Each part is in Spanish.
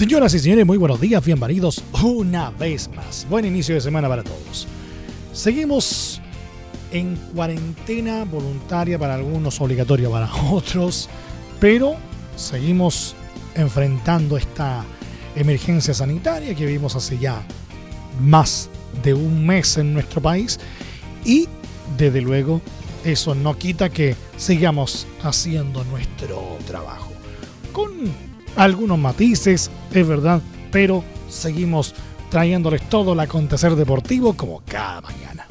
Señoras y señores, muy buenos días, bienvenidos una vez más. Buen inicio de semana para todos. Seguimos en cuarentena voluntaria para algunos, obligatoria para otros, pero seguimos enfrentando esta emergencia sanitaria que vivimos hace ya más de un mes en nuestro país y desde luego eso no quita que sigamos haciendo nuestro trabajo con algunos matices, es verdad, pero seguimos trayéndoles todo el acontecer deportivo como cada mañana.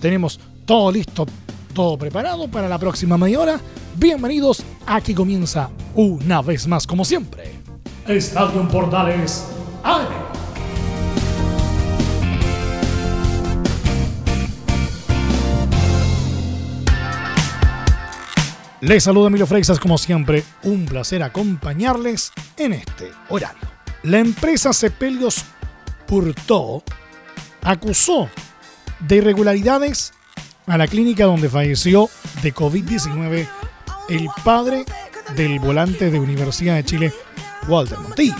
Tenemos todo listo, todo preparado para la próxima media hora. Bienvenidos, aquí comienza una vez más como siempre. Estadio Portales AM. Les saluda Emilio Freixas como siempre, un placer acompañarles en este horario. La empresa Cepelios Purtó acusó de irregularidades a la clínica donde falleció de COVID-19 el padre del volante de Universidad de Chile, Walter Montillo.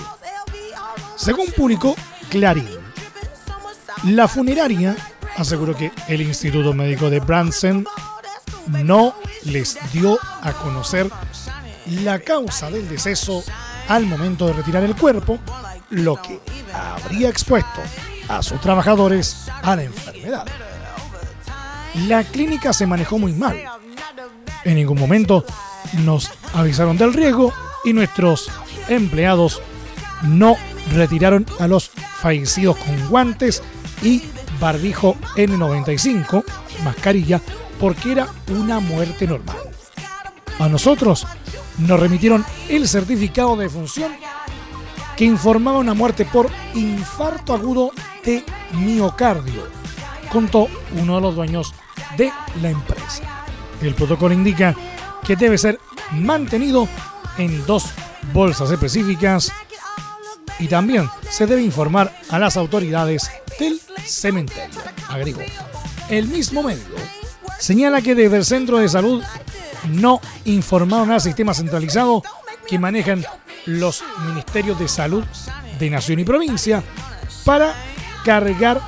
Según publicó Clarín, la funeraria aseguró que el Instituto Médico de Branson no les dio a conocer la causa del deceso al momento de retirar el cuerpo, lo que habría expuesto a sus trabajadores a la enfermedad. La clínica se manejó muy mal. En ningún momento nos avisaron del riesgo y nuestros empleados no retiraron a los fallecidos con guantes y barbijo N95, mascarilla porque era una muerte normal. A nosotros nos remitieron el certificado de función que informaba una muerte por infarto agudo de miocardio, contó uno de los dueños de la empresa. El protocolo indica que debe ser mantenido en dos bolsas específicas y también se debe informar a las autoridades del cementerio, agregó. El mismo medio señala que desde el centro de salud no informaron al sistema centralizado que manejan los ministerios de salud de nación y provincia para cargar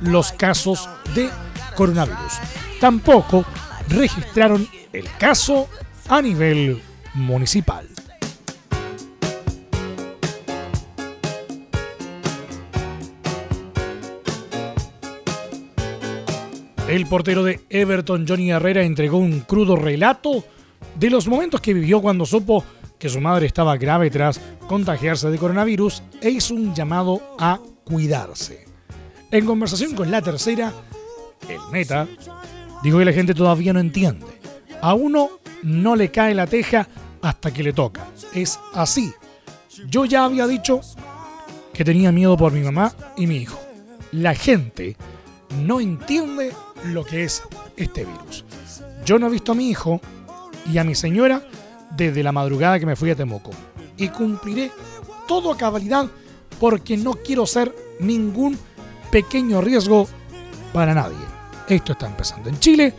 los casos de coronavirus. Tampoco registraron el caso a nivel municipal. El portero de Everton, Johnny Herrera, entregó un crudo relato de los momentos que vivió cuando supo que su madre estaba grave tras contagiarse de coronavirus e hizo un llamado a cuidarse. En conversación con la tercera, el meta dijo que la gente todavía no entiende. A uno no le cae la teja hasta que le toca. Es así. Yo ya había dicho que tenía miedo por mi mamá y mi hijo. La gente no entiende lo que es este virus. Yo no he visto a mi hijo y a mi señora desde la madrugada que me fui a Temuco. Y cumpliré todo a cabalidad porque no quiero ser ningún pequeño riesgo para nadie. Esto está empezando en Chile.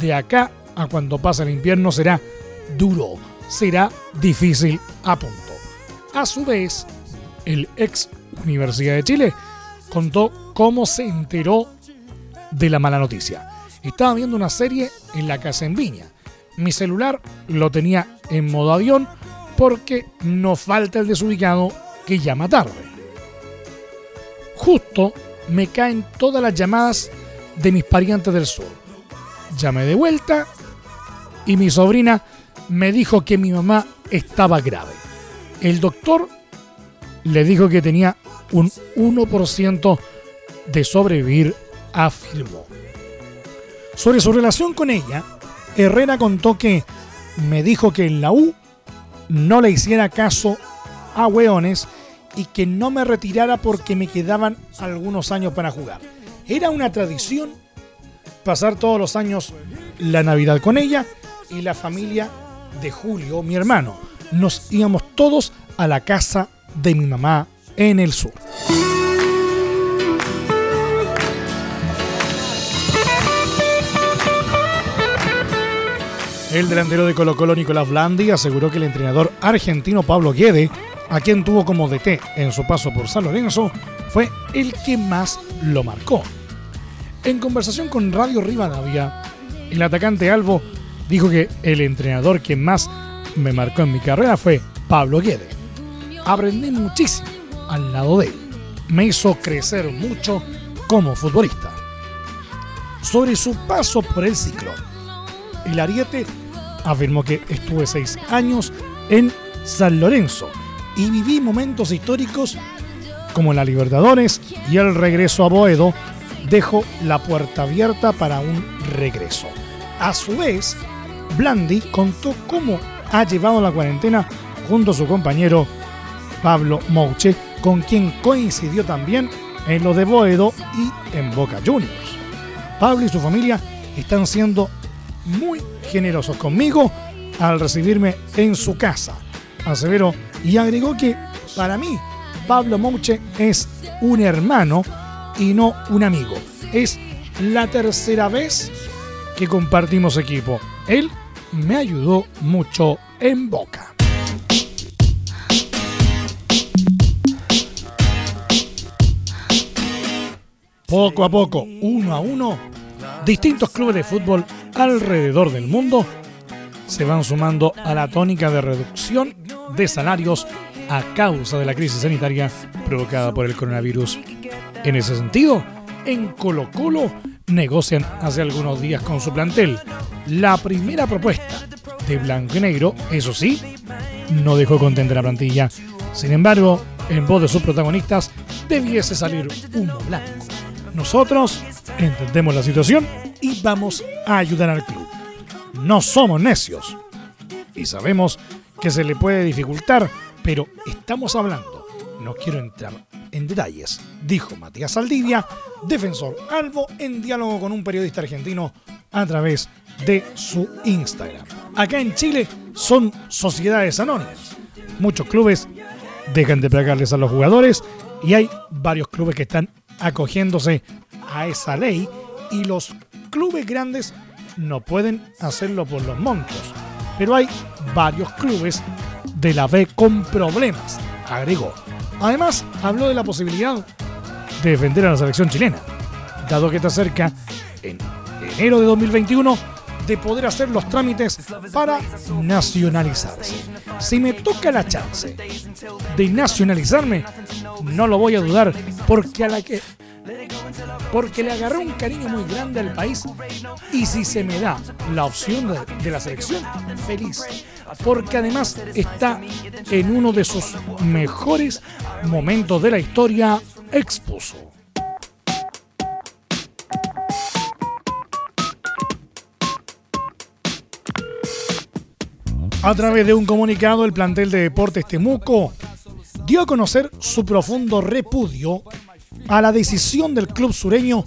De acá a cuando pase el invierno será duro, será difícil a punto. A su vez, el ex Universidad de Chile contó cómo se enteró de la mala noticia. Estaba viendo una serie en la casa en Viña. Mi celular lo tenía en modo avión porque no falta el desubicado que llama tarde. Justo me caen todas las llamadas de mis parientes del sur. Llamé de vuelta y mi sobrina me dijo que mi mamá estaba grave. El doctor le dijo que tenía un 1% de sobrevivir afirmó. Sobre su relación con ella, Herrera contó que me dijo que en la U no le hiciera caso a hueones y que no me retirara porque me quedaban algunos años para jugar. Era una tradición pasar todos los años la Navidad con ella y la familia de Julio, mi hermano. Nos íbamos todos a la casa de mi mamá en el sur. El delantero de Colo Colo Nicolás Blandi aseguró que el entrenador argentino Pablo Guede, a quien tuvo como DT en su paso por San Lorenzo, fue el que más lo marcó. En conversación con Radio Rivadavia, el atacante Albo dijo que el entrenador que más me marcó en mi carrera fue Pablo Guede. Aprendí muchísimo al lado de él. Me hizo crecer mucho como futbolista. Sobre su paso por el ciclón, el Ariete afirmó que estuve seis años en San Lorenzo y viví momentos históricos como la Libertadores y el regreso a Boedo, dejo la puerta abierta para un regreso. A su vez, Blandi contó cómo ha llevado la cuarentena junto a su compañero Pablo Mouche, con quien coincidió también en lo de Boedo y en Boca Juniors. Pablo y su familia están siendo muy generosos conmigo al recibirme en su casa, aseveró y agregó que para mí Pablo Mouche es un hermano y no un amigo. Es la tercera vez que compartimos equipo. Él me ayudó mucho en Boca. Poco a poco, uno a uno, distintos clubes de fútbol alrededor del mundo se van sumando a la tónica de reducción de salarios a causa de la crisis sanitaria provocada por el coronavirus. En ese sentido, en Colo Colo negocian hace algunos días con su plantel. La primera propuesta de Blanco y Negro, eso sí, no dejó contenta la plantilla. Sin embargo, en voz de sus protagonistas, debiese salir humo blanco. Nosotros entendemos la situación y vamos a ayudar al club. No somos necios y sabemos que se le puede dificultar, pero estamos hablando. No quiero entrar en detalles, dijo Matías Saldivia, defensor albo, en diálogo con un periodista argentino a través de su Instagram. Acá en Chile son sociedades anónimas. Muchos clubes dejan de pagarles a los jugadores y hay varios clubes que están acogiéndose a esa ley y los clubes grandes no pueden hacerlo por los montos. Pero hay varios clubes de la B con problemas, agregó. Además, habló de la posibilidad de defender a la selección chilena, dado que está cerca, en enero de 2021, de poder hacer los trámites para nacionalizarse. Si me toca la chance de nacionalizarme, no lo voy a dudar porque a la que porque le agarré un cariño muy grande al país y si se me da la opción de, de, la selección, feliz. Porque además está en uno de sus mejores momentos de la historia, expuso. A través de un comunicado, el plantel de Deportes Temuco dio a conocer su profundo repudio a la decisión del club sureño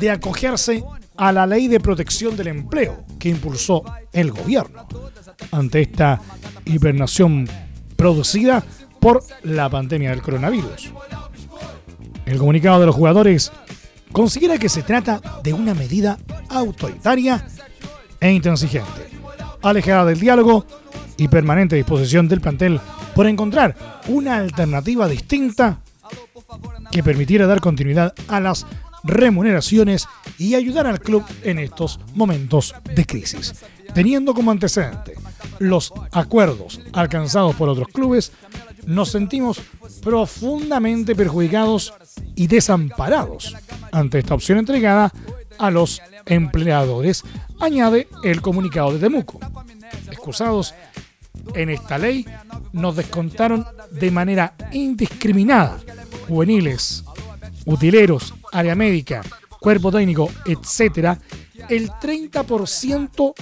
de acogerse a la ley de protección del empleo que impulsó el gobierno ante esta hibernación producida por la pandemia del coronavirus. El comunicado de los jugadores considera que se trata de una medida autoritaria e intransigente, alejada del diálogo y permanente disposición del plantel por encontrar una alternativa distinta que permitiera dar continuidad a las remuneraciones y ayudar al club en estos momentos de crisis, teniendo como antecedente los acuerdos alcanzados por otros clubes, nos sentimos profundamente perjudicados y desamparados ante esta opción entregada a los empleadores, añade el comunicado de Temuco. Excusados en esta ley nos descontaron de manera indiscriminada juveniles, utileros, área médica, cuerpo técnico, etcétera, el 30%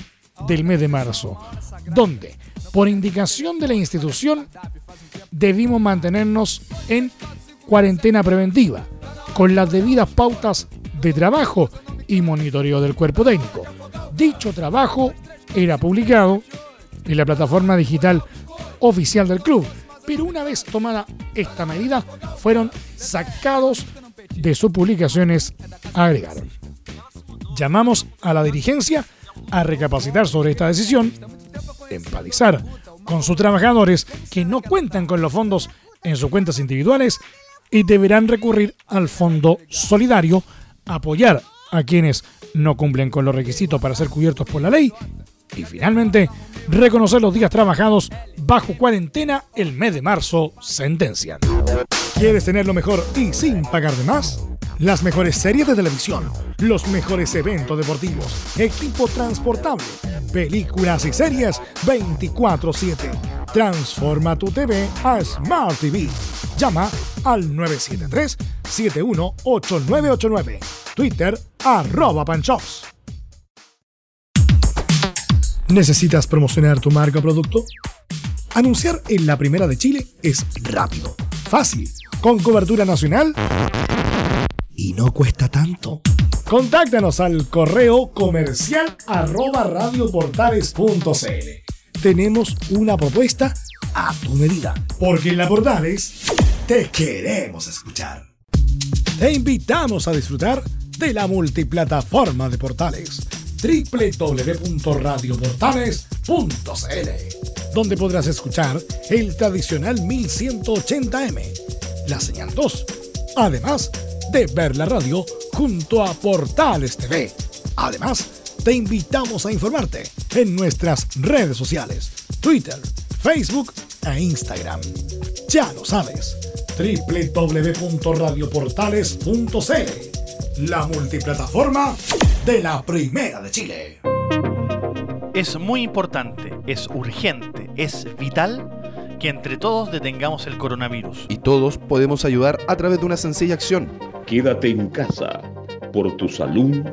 del mes de marzo, donde, por indicación de la institución, debimos mantenernos en cuarentena preventiva, con las debidas pautas de trabajo y monitoreo del cuerpo técnico. Dicho trabajo era publicado en la plataforma digital oficial del club, pero una vez tomada esta medida, fueron sacados de sus publicaciones, agregaron. Llamamos a la dirigencia a recapacitar sobre esta decisión, empatizar con sus trabajadores que no cuentan con los fondos en sus cuentas individuales y deberán recurrir al fondo solidario, apoyar a quienes no cumplen con los requisitos para ser cubiertos por la ley y finalmente reconocer los días trabajados bajo cuarentena el mes de marzo, sentencian. ¿Quieres tener lo mejor y sin pagar de más? Las mejores series de televisión, los mejores eventos deportivos, equipo transportable, películas y series 24/7. Transforma tu TV a Smart TV. Llama al 973-718989. Twitter arroba panchops. ¿Necesitas promocionar tu marca o producto? Anunciar en la primera de Chile es rápido, fácil, con cobertura nacional y no cuesta tanto. Contáctanos al correo comercial arroba radioportales.cl. Tenemos una propuesta a tu medida, porque en la Portales te queremos escuchar. Te invitamos a disfrutar de la multiplataforma de Portales www.radioportales.cl, donde podrás escuchar el tradicional 1180m, la señal 2, además de ver la radio junto a Portales TV. Además, te invitamos a informarte en nuestras redes sociales, Twitter, Facebook e Instagram. Ya lo sabes, www.radioportales.cl, la multiplataforma de la Primera de Chile. Es muy importante, es urgente, es vital que entre todos detengamos el coronavirus. Y todos podemos ayudar a través de una sencilla acción Quédate en casa por tu salud,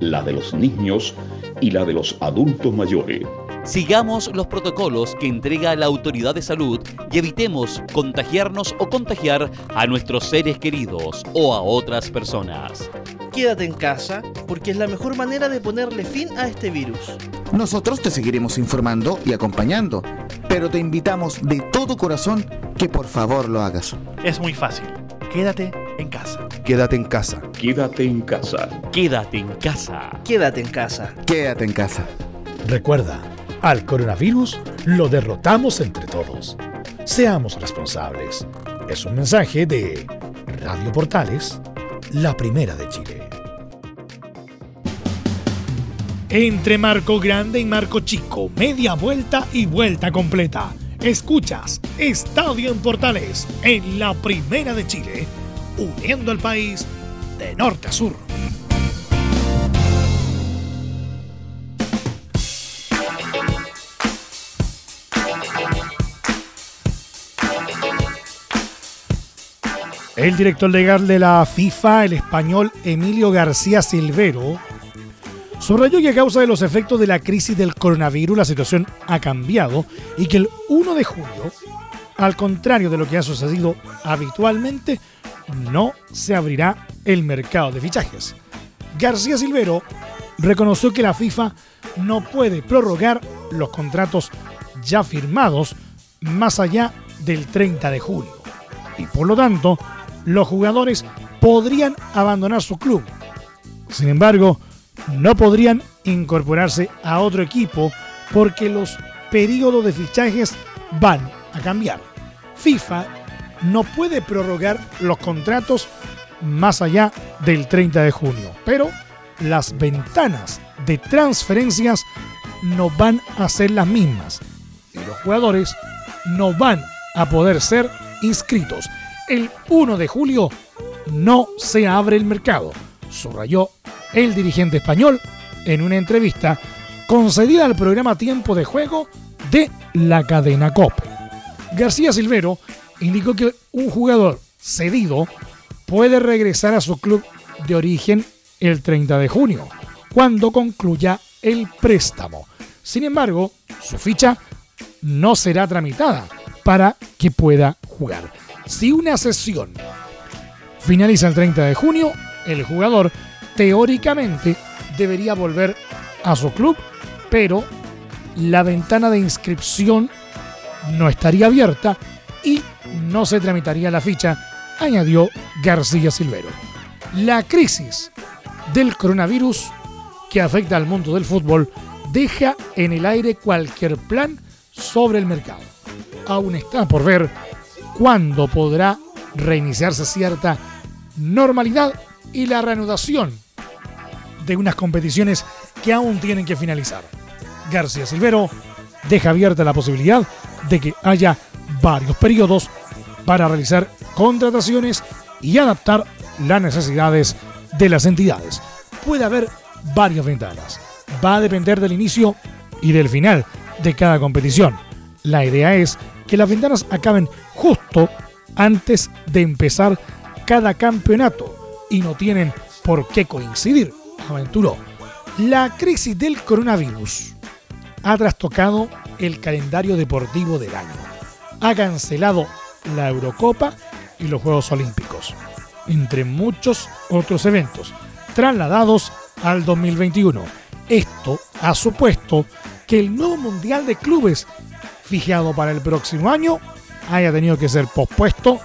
la de los niños y la de los adultos mayores. Sigamos los protocolos que entrega la autoridad de salud y evitemos contagiarnos o contagiar a nuestros seres queridos o a otras personas. Quédate en casa porque es la mejor manera de ponerle fin a este virus. Nosotros te seguiremos informando y acompañando, pero te invitamos de todo corazón que por favor lo hagas. Es muy fácil. Quédate en casa. Quédate en casa. Quédate en casa. Quédate en casa. Quédate en casa. Quédate en casa. Recuerda, al coronavirus lo derrotamos entre todos. Seamos responsables. Es un mensaje de Radio Portales, la primera de Chile. Entre Marco Grande y Marco Chico, media vuelta y vuelta completa. Escuchas Estadio en Portales en la primera de Chile, uniendo al país de norte a sur. El director legal de la FIFA, el español Emilio García Silvero, subrayó que a causa de los efectos de la crisis del coronavirus la situación ha cambiado y que el 1 de julio, al contrario de lo que ha sucedido habitualmente, no se abrirá el mercado de fichajes. García Silvero reconoció que la FIFA no puede prorrogar los contratos ya firmados más allá del 30 de julio y por lo tanto los jugadores podrían abandonar su club. Sin embargo, no podrían incorporarse a otro equipo porque los periodos de fichajes van a cambiar. FIFA no puede prorrogar los contratos más allá del 30 de junio, pero las ventanas de transferencias no van a ser las mismas y los jugadores no van a poder ser inscritos. El 1 de julio no se abre el mercado, subrayó el dirigente español en una entrevista concedida al programa Tiempo de Juego de la cadena COPE. García Silvero indicó que un jugador cedido puede regresar a su club de origen el 30 de junio, cuando concluya el préstamo. Sin embargo, su ficha no será tramitada, para que pueda jugar. Si una sesión finaliza el 30 de junio, el jugador teóricamente debería volver a su club, pero la ventana de inscripción no estaría abierta y no se tramitaría la ficha, añadió García Silvero. La crisis del coronavirus que afecta al mundo del fútbol deja en el aire cualquier plan sobre el mercado. Aún está por ver cuándo podrá reiniciarse cierta normalidad y la reanudación de unas competiciones que aún tienen que finalizar. García Silvero deja abierta la posibilidad de que haya varios periodos para realizar contrataciones y adaptar las necesidades de las entidades. Puede haber varias ventanas. Va a depender del inicio y del final de cada competición. La idea es que las ventanas acaben justo antes de empezar cada campeonato y no tienen por qué coincidir, aventuró. La crisis del coronavirus ha trastocado el calendario deportivo del año. Ha cancelado la Eurocopa y los Juegos Olímpicos, entre muchos otros eventos, trasladados al 2021. Esto ha supuesto que el nuevo Mundial de Clubes, fijado para el próximo año, haya tenido que ser pospuesto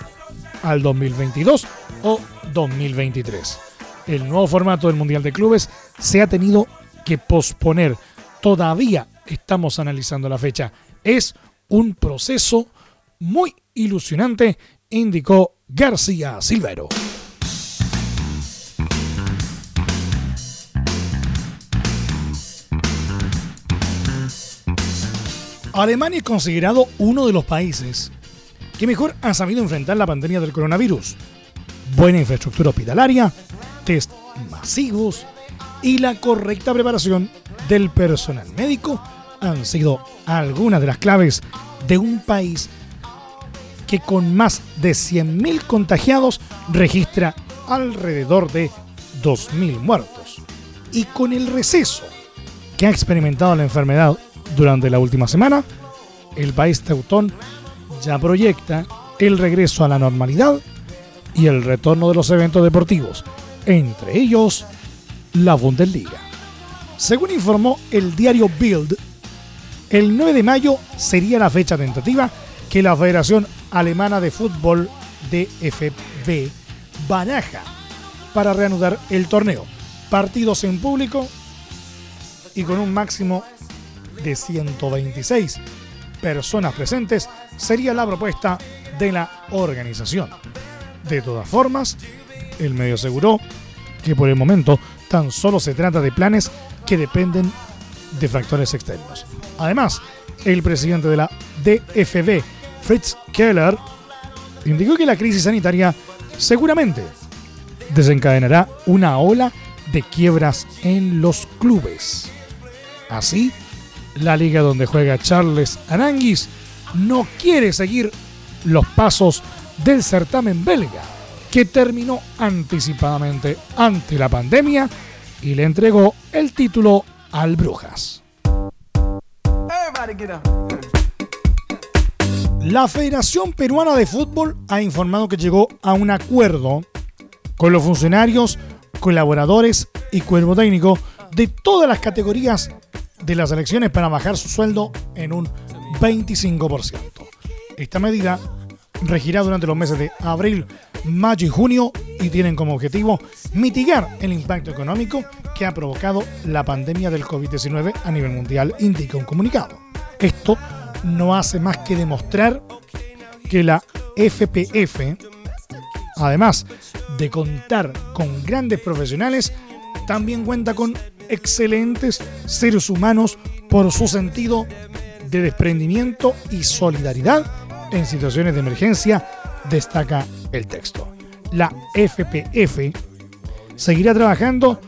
al 2022 o 2023. El nuevo formato del Mundial de Clubes se ha tenido que posponer. Todavía estamos analizando la fecha. Es un proceso muy ilusionante, indicó García Silvero. Alemania es considerado uno de los países que mejor ha sabido enfrentar la pandemia del coronavirus. Buena infraestructura hospitalaria, test masivos y la correcta preparación del personal médico han sido algunas de las claves de un país que con más de 100.000 contagiados registra alrededor de 2.000 muertos. Y con el receso que ha experimentado la enfermedad durante la última semana, el país teutón ya proyecta el regreso a la normalidad y el retorno de los eventos deportivos, entre ellos la Bundesliga. Según informó el diario Bild, el 9 de mayo sería la fecha tentativa que la Federación Alemana de Fútbol DFB baraja para reanudar el torneo. Partidos en público y con un máximo de 126 personas presentes sería la propuesta de la organización. De todas formas, el medio aseguró que por el momento tan solo se trata de planes que dependen de factores externos. Además, el presidente de la DFB, Fritz Keller, indicó que la crisis sanitaria seguramente desencadenará una ola de quiebras en los clubes. Así, la liga donde juega Charles Aranguis no quiere seguir los pasos del certamen belga, que terminó anticipadamente ante la pandemia y le entregó el título al Brujas. La Federación Peruana de Fútbol ha informado que llegó a un acuerdo con los funcionarios, colaboradores y cuerpo técnico de todas las categorías de las elecciones para bajar su sueldo en un 25%. Esta medida regirá durante los meses de abril, mayo y junio y tienen como objetivo mitigar el impacto económico que ha provocado la pandemia del COVID-19 a nivel mundial, indica un comunicado. Esto no hace más que demostrar que la FPF, además de contar con grandes profesionales, también cuenta con excelentes seres humanos por su sentido de desprendimiento y solidaridad en situaciones de emergencia, destaca el texto. La FPF seguirá trabajando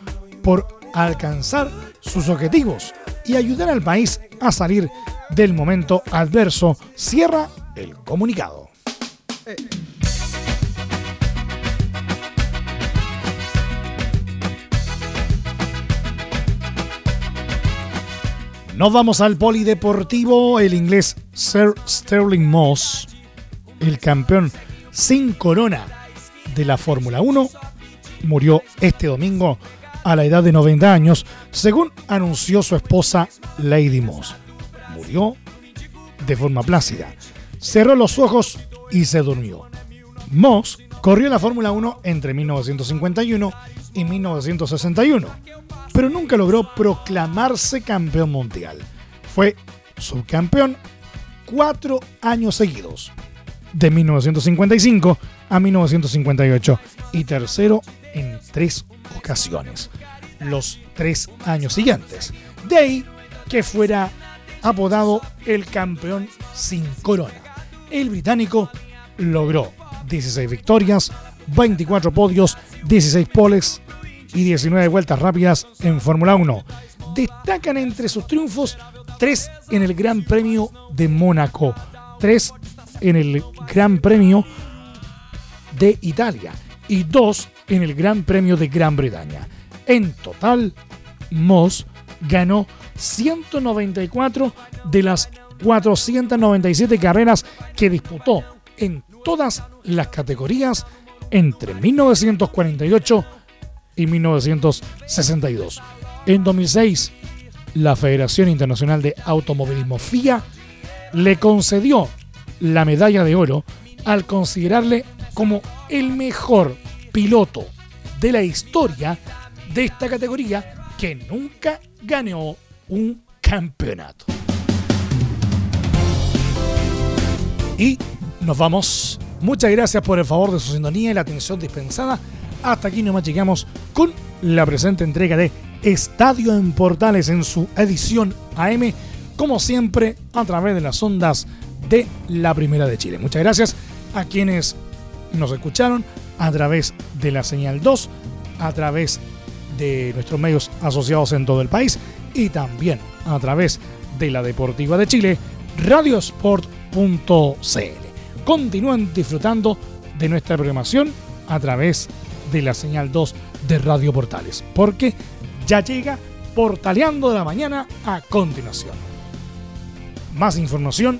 por alcanzar sus objetivos y ayudar al país a salir del momento adverso, cierra el comunicado. Nos vamos al polideportivo. El inglés Sir Sterling Moss el campeón sin corona de la Fórmula 1, murió este domingo a la edad de 90 años, según anunció su esposa Lady Moss. Murió de forma plácida. Cerró los ojos y se durmió. Moss corrió la Fórmula 1 entre 1951 y 1961, pero nunca logró proclamarse campeón mundial. Fue subcampeón cuatro años seguidos, de 1955 a 1958, y tercero en tres ocasiones, los tres años siguientes. De ahí que fuera apodado el campeón sin corona. El británico logró 16 victorias, 24 podios, 16 poles y 19 vueltas rápidas en Fórmula 1. Destacan entre sus triunfos 3 en el Gran Premio de Mónaco, 3 en el Gran Premio de Italia y 2 en el Gran Premio de Gran Bretaña. En total, Moss ganó 194 de las 497 carreras que disputó en todas las categorías entre 1948 y 1962. En 2006, la Federación Internacional de Automovilismo FIA le concedió la medalla de oro al considerarle como el mejor piloto de la historia de esta categoría que nunca ganó un campeonato. Y nos vamos. Muchas gracias por el favor de su sintonía y la atención dispensada. Hasta aquí nomás llegamos con la presente entrega de Estadio en Portales en su edición AM, como siempre a través de las ondas de la Primera de Chile. Muchas gracias a quienes nos escucharon a través de la señal 2, a través de nuestros medios asociados en todo el país y también a través de la Deportiva de Chile, radiosport.cl. Continúen disfrutando de nuestra programación a través de la señal 2 de Radio Portales, porque ya llega Portaleando de la Mañana a continuación. Más información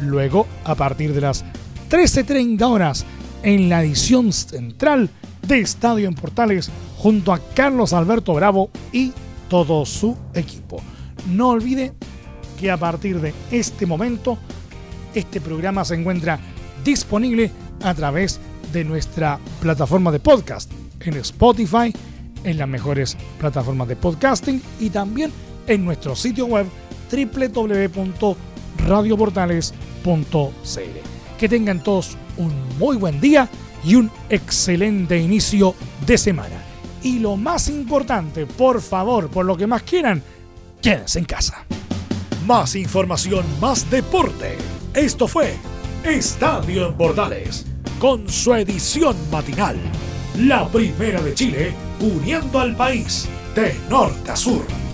luego a partir de las 13.30 horas en la edición central de Estadio en Portales junto a Carlos Alberto Bravo y todo su equipo. No olvide que a partir de este momento este programa se encuentra disponible a través de nuestra plataforma de podcast en Spotify, en las mejores plataformas de podcasting y también en nuestro sitio web www.radioportales.cl. Que tengan todos un muy buen día y un excelente inicio de semana. Y lo más importante, por favor, por lo que más quieran, quédense en casa. Más información, más deporte. Esto fue Estadio en Bordales, con su edición matinal. La primera de Chile, uniendo al país de norte a sur.